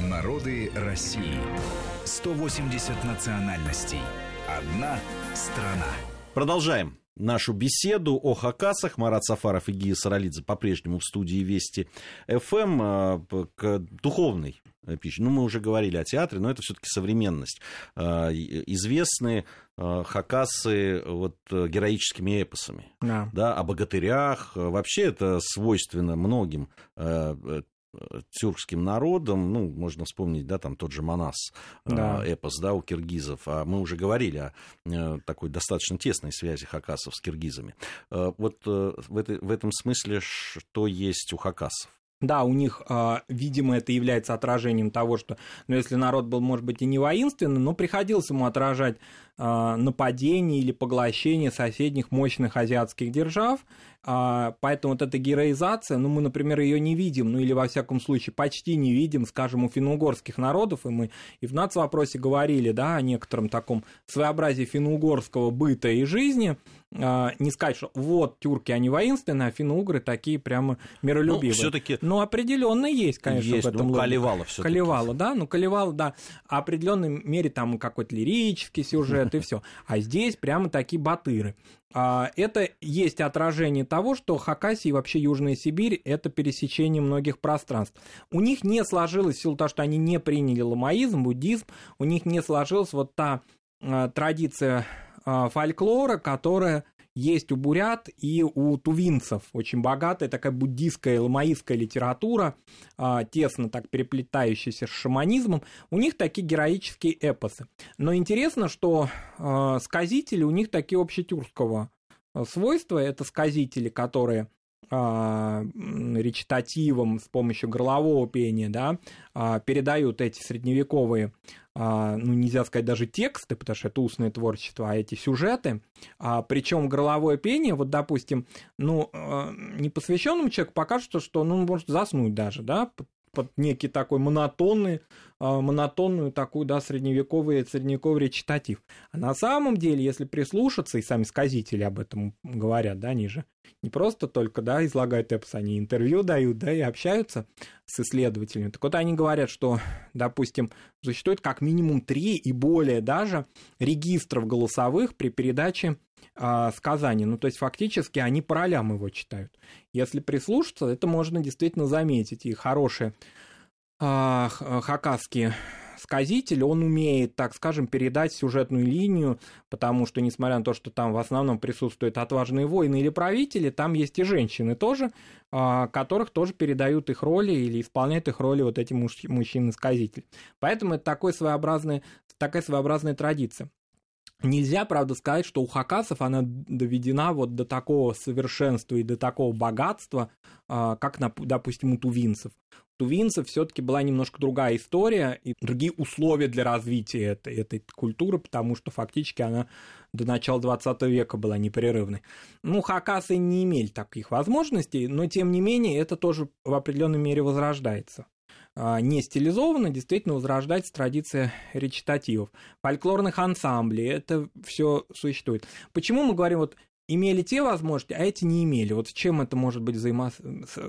Народы России. 180 национальностей. Одна страна. Продолжаем нашу беседу о хакасах. Марат Сафаров и Гия Саралидзе по-прежнему в студии Вести ФМ а, к духовной пищи. Ну, мы уже говорили о театре, но это все-таки современность. А, известные а, хакасы вот, героическими эпосами. Да. Да, о богатырях. Вообще это свойственно многим тюркским народом, ну, можно вспомнить, да, там тот же Манас, да. эпос, да, у киргизов, а мы уже говорили о э, такой достаточно тесной связи хакасов с киргизами. Э, вот э, в, этой, в этом смысле что есть у хакасов? Да, у них, а, видимо, это является отражением того, что, ну, если народ был, может быть, и не воинственный, но приходилось ему отражать а, нападение или поглощение соседних мощных азиатских держав, поэтому вот эта героизация, ну, мы, например, ее не видим, ну, или, во всяком случае, почти не видим, скажем, у финно-угорских народов, и мы и в нацвопросе говорили, да, о некотором таком своеобразии финно-угорского быта и жизни, а, не сказать, что вот тюрки, они воинственные, а финно-угры такие прямо миролюбивые. Ну, все-таки... Ну, определенно есть, конечно, есть, в этом. Ну, Калевала все Калевала, да, ну, Калевала, да. А определенной мере там какой-то лирический сюжет и все. А здесь прямо такие батыры. А, это есть отражение того, что Хакасия и вообще Южная Сибирь – это пересечение многих пространств. У них не сложилось, в силу того, что они не приняли ламаизм, буддизм, у них не сложилась вот та а, традиция а, фольклора, которая есть у бурят и у тувинцев. Очень богатая такая буддийская ламаистская литература, а, тесно так переплетающаяся с шаманизмом. У них такие героические эпосы. Но интересно, что а, сказители у них такие общетюркского свойства. Это сказители, которые речитативом с помощью горлового пения, да, передают эти средневековые а, ну, нельзя сказать даже тексты, потому что это устное творчество, а эти сюжеты. А, причем горловое пение, вот, допустим, ну, а, непосвященному человеку покажется, что ну, он может заснуть даже, да, под некий такой монотонный, а, монотонную такую, да, средневековый, средневековый речитатив. А на самом деле, если прислушаться, и сами сказители об этом говорят, да, они же не просто только, да, излагают эпос, они интервью дают, да, и общаются с исследователями. Так вот, они говорят, что, допустим, существует как минимум три и более даже регистров голосовых при передаче э, сказаний. Ну, то есть, фактически, они по ролям его читают. Если прислушаться, это можно действительно заметить. И хорошие э, хакасские сказитель, он умеет, так скажем, передать сюжетную линию, потому что, несмотря на то, что там в основном присутствуют отважные воины или правители, там есть и женщины тоже, а, которых тоже передают их роли или исполняют их роли вот эти мужчины-сказители. Поэтому это такой своеобразный, такая своеобразная традиция. Нельзя, правда, сказать, что у хакасов она доведена вот до такого совершенства и до такого богатства, а, как, допустим, у тувинцев. У тувинцев все-таки была немножко другая история и другие условия для развития этой, этой культуры, потому что фактически она до начала 20 века была непрерывной. Ну, хакасы не имели таких возможностей, но тем не менее это тоже в определенной мере возрождается. А, не стилизованно, действительно возрождается традиция речитативов, фольклорных ансамблей, это все существует. Почему мы говорим вот имели те возможности, а эти не имели. Вот с чем это может быть взаимо...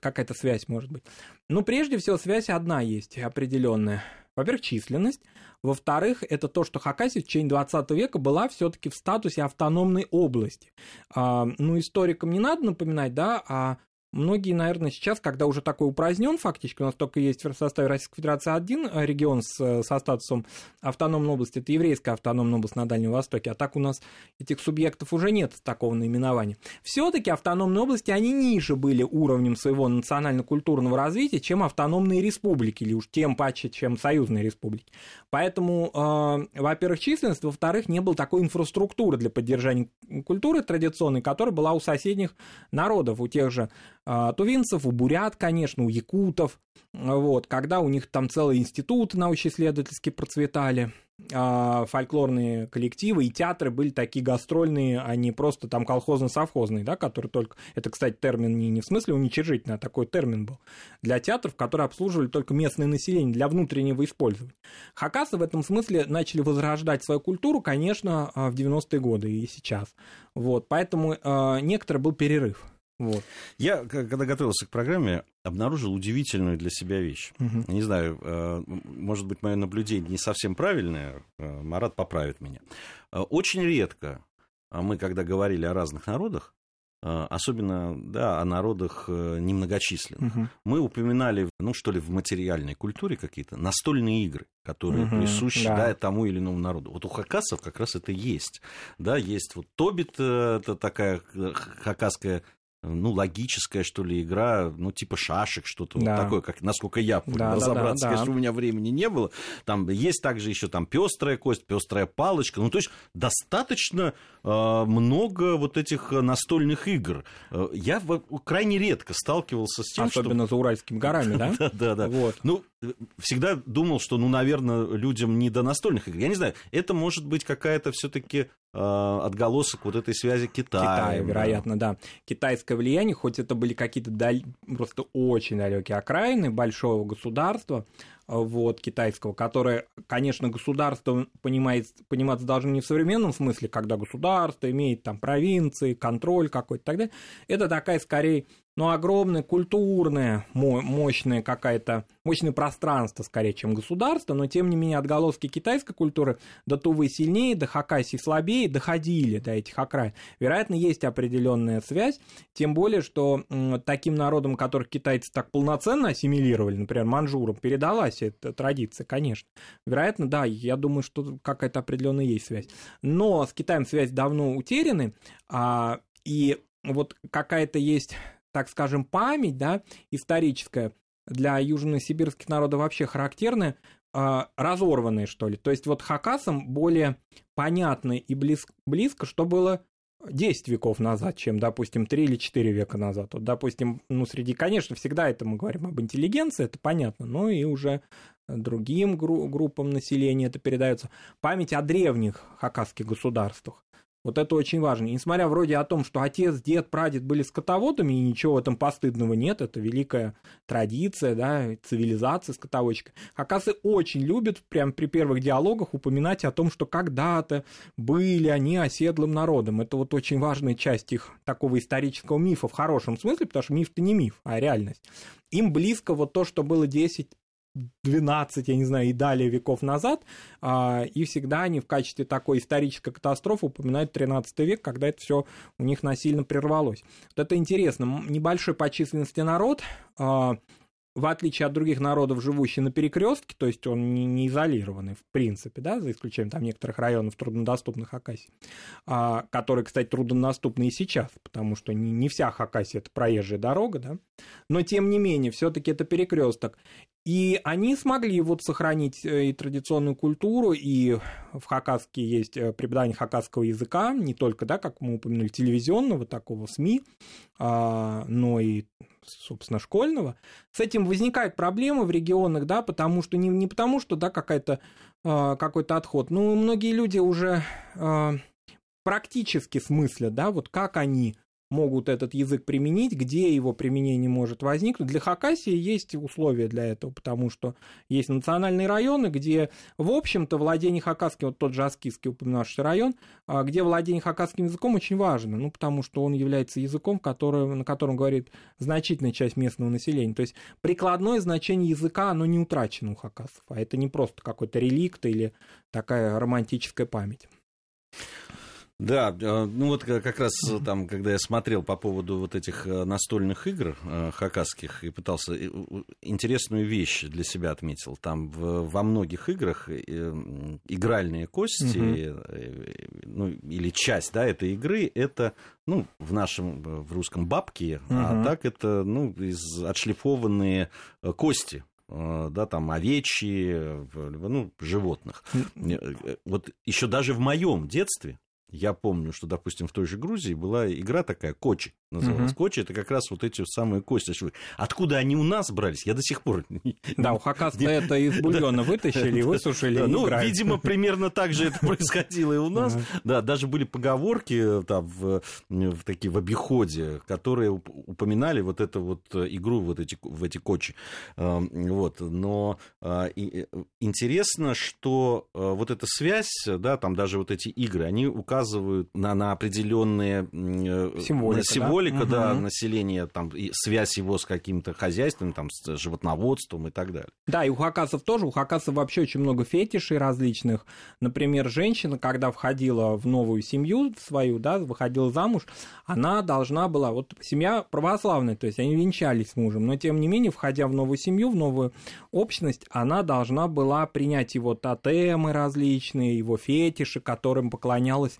какая-то связь может быть? Ну, прежде всего, связь одна есть, определенная. Во-первых, численность. Во-вторых, это то, что Хакасия в течение 20 века была все-таки в статусе автономной области. А, ну, историкам не надо напоминать, да, а Многие, наверное, сейчас, когда уже такой упразднен фактически, у нас только есть в составе Российской Федерации один э, регион с, э, со статусом автономной области, это еврейская автономная область на Дальнем Востоке, а так у нас этих субъектов уже нет такого наименования. Все-таки автономные области, они ниже были уровнем своего национально-культурного развития, чем автономные республики, или уж тем паче, чем союзные республики. Поэтому, э, во-первых, численность, во-вторых, не было такой инфраструктуры для поддержания культуры традиционной, которая была у соседних народов, у тех же тувинцев, у бурят, конечно, у якутов, вот, когда у них там целые институты научно-исследовательские процветали, а, фольклорные коллективы и театры были такие гастрольные, а не просто там колхозно-совхозные, да, которые только... Это, кстати, термин не, не в смысле уничижительный, а такой термин был. Для театров, которые обслуживали только местное население, для внутреннего использования. Хакасы в этом смысле начали возрождать свою культуру, конечно, а, в 90-е годы и сейчас. Вот, поэтому э, некоторый был перерыв Вот. Я, когда готовился к программе, обнаружил удивительную для себя вещь. Мгм. Не знаю, э, может быть, мое наблюдение не совсем правильное, э, Марат поправит меня. Э, Очень редко мы, когда говорили о разных народах, особенно да, о народах немногочисленных, Мгм. мы упоминали, ну что ли, в материальной культуре какие-то настольные игры, которые Мгм, присущи да. да, тому или иному народу. Вот у хакасов как раз это есть. Да, есть вот Тобит, это такая хакасская ну, логическая, что ли, игра, ну, типа шашек, что-то Да. вот такое, как, насколько я понял, Да, да, разобраться, да, да. конечно, у меня времени не было. Там есть также еще там пестрая кость, пестрая палочка. Ну, то есть достаточно э, много вот этих настольных игр. Э, я крайне редко сталкивался с тем, Особенно за Уральскими горами, да? что... Да, да, да. Вот. Ну, э, всегда думал, что, ну, наверное, людям не до настольных игр. Я не знаю, это может быть какая-то все-таки отголосок вот этой связи Китая. Китая, вероятно, да. Китайское влияние, хоть это были какие-то даль- просто очень далекие окраины большого государства, вот, китайского, которое, конечно, государство понимает, пониматься должно не в современном смысле, когда государство имеет там провинции, контроль какой-то и так далее. Это такая, скорее, ну, огромная культурная, мо- мощная какая-то, мощное пространство, скорее, чем государство, но, тем не менее, отголоски китайской культуры до Тувы сильнее, до Хакасии слабее доходили до этих окраин. Вероятно, есть определенная связь, тем более, что таким народам, которых китайцы так полноценно ассимилировали, например, манжурам, передалась эта традиция, конечно. Вероятно, да, я думаю, что какая-то определенная есть связь. Но с Китаем связь давно утеряны, а, и вот какая-то есть, так скажем, память, да, историческая для южносибирских народов вообще характерная, а, разорванная, что ли. То есть вот хакасам более понятно и близ- близко, что было 10 веков назад, чем, допустим, 3 или 4 века назад. Вот, допустим, ну, среди, конечно, всегда это мы говорим об интеллигенции, это понятно, но и уже другим гру- группам населения это передается. Память о древних хакасских государствах. Вот это очень важно. И несмотря вроде о том, что отец, дед, прадед были скотоводами, и ничего в этом постыдного нет, это великая традиция, да, цивилизация скотоводчика. Хакасы очень любят прям при первых диалогах упоминать о том, что когда-то были они оседлым народом. Это вот очень важная часть их такого исторического мифа в хорошем смысле, потому что миф-то не миф, а реальность. Им близко вот то, что было 10 12, я не знаю, и далее веков назад, а, и всегда они в качестве такой исторической катастрофы упоминают 13 век, когда это все у них насильно прервалось. Вот это интересно. Небольшой по численности народ, а, в отличие от других народов, живущий на перекрестке, то есть он не, не изолированный в принципе, да, за исключением там некоторых районов труднодоступных Хакасии, а, которые, кстати, труднодоступны и сейчас, потому что не, не вся Хакасия это проезжая дорога, да, но тем не менее, все-таки это перекресток. И они смогли вот сохранить э, и традиционную культуру, и в Хакаске есть э, преподавание хакасского языка, не только, да, как мы упомянули, телевизионного такого СМИ, а, но и, собственно, школьного. С этим возникают проблемы в регионах, да, потому что не, не потому, что, да, какая-то, а, какой-то отход. Ну, многие люди уже а, практически смыслят, да, вот как они могут этот язык применить, где его применение может возникнуть. Для Хакасии есть условия для этого, потому что есть национальные районы, где, в общем-то, владение хакасским, вот тот же Аскизский упоминавший район, а, где владение хакасским языком очень важно, ну, потому что он является языком, который, на котором говорит значительная часть местного населения. То есть прикладное значение языка, оно не утрачено у хакасов, а это не просто какой-то реликт или такая романтическая память. Да, э, ну вот как раз э, там, когда я смотрел по поводу вот этих э, настольных игр хакасских и пытался интересную вещь для себя отметил. Там в- во многих играх игральные кости, э, ну или часть, да, этой игры, это, ну, в нашем, в русском бабки, а Мгм. так это, ну, из отшлифованные кости да, там овечьи, ну, животных. Вот еще даже в моем детстве я помню, что, допустим, в той же Грузии была игра такая, кочи называлась. Мгм. Кочи это как раз вот эти самые кости. Откуда они у нас брались, я до сих пор... Да, у хакаста это из бульона вытащили, высушили ну, видимо, примерно так же это происходило и у нас. Да, даже были поговорки там в, в такие в обиходе, которые уп- упоминали вот эту вот э, игру вот эти, в эти кочи. Эм, Вот, но а, э, интересно, что э, вот эта связь, да, там даже вот эти игры, они указывают указывают на, на определенные э, символика, символика да, да населения, там, и связь его с каким-то хозяйством, там, с животноводством и так далее. Да, и у хакасов тоже, у хакасов вообще очень много фетишей различных. Например, женщина, когда входила в новую семью свою, да, выходила замуж, она должна была, вот семья православная, то есть они венчались с мужем, но тем не менее, входя в новую семью, в новую общность, она должна была принять его тотемы различные, его фетиши, которым поклонялась,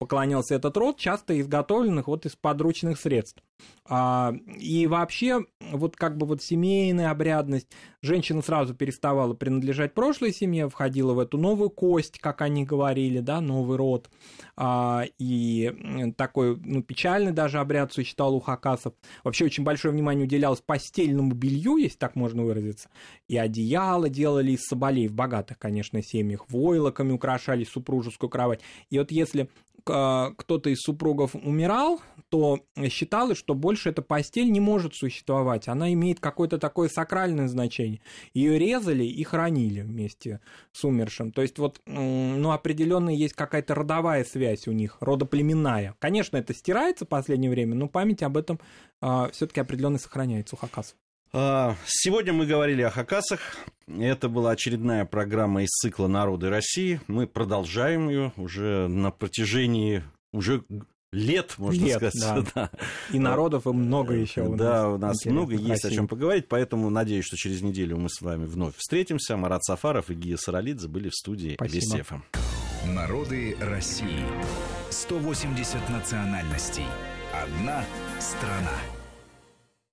поклонялся этот род, часто изготовленных вот из подручных средств. А, и вообще, вот как бы вот семейная обрядность, женщина сразу переставала принадлежать прошлой семье, входила в эту новую кость, как они говорили, да, новый род, а, и такой, ну, печальный даже обряд существовал у хакасов. Вообще очень большое внимание уделялось постельному белью, если так можно выразиться, и одеяло делали из соболей в богатых, конечно, семьях, войлоками украшали супружескую кровать. И вот если кто-то из супругов умирал, то считалось, что больше эта постель не может существовать. Она имеет какое-то такое сакральное значение. Ее резали и хранили вместе с умершим. То есть вот, ну, определенно есть какая-то родовая связь у них, родоплеменная. Конечно, это стирается в последнее время, но память об этом а, все-таки определенно сохраняется у хакасов. А, сегодня мы говорили о хакасах. Это была очередная программа из цикла «Народы России». Мы продолжаем ее уже на протяжении уже лет, можно лет, сказать. Да. да. И народов и много еще у Да, у нас много есть о чем поговорить, поэтому надеюсь, что через неделю мы с вами вновь встретимся. Марат Сафаров и Гия Саралидзе были в студии Весефа. Народы России. 180 национальностей. Одна страна.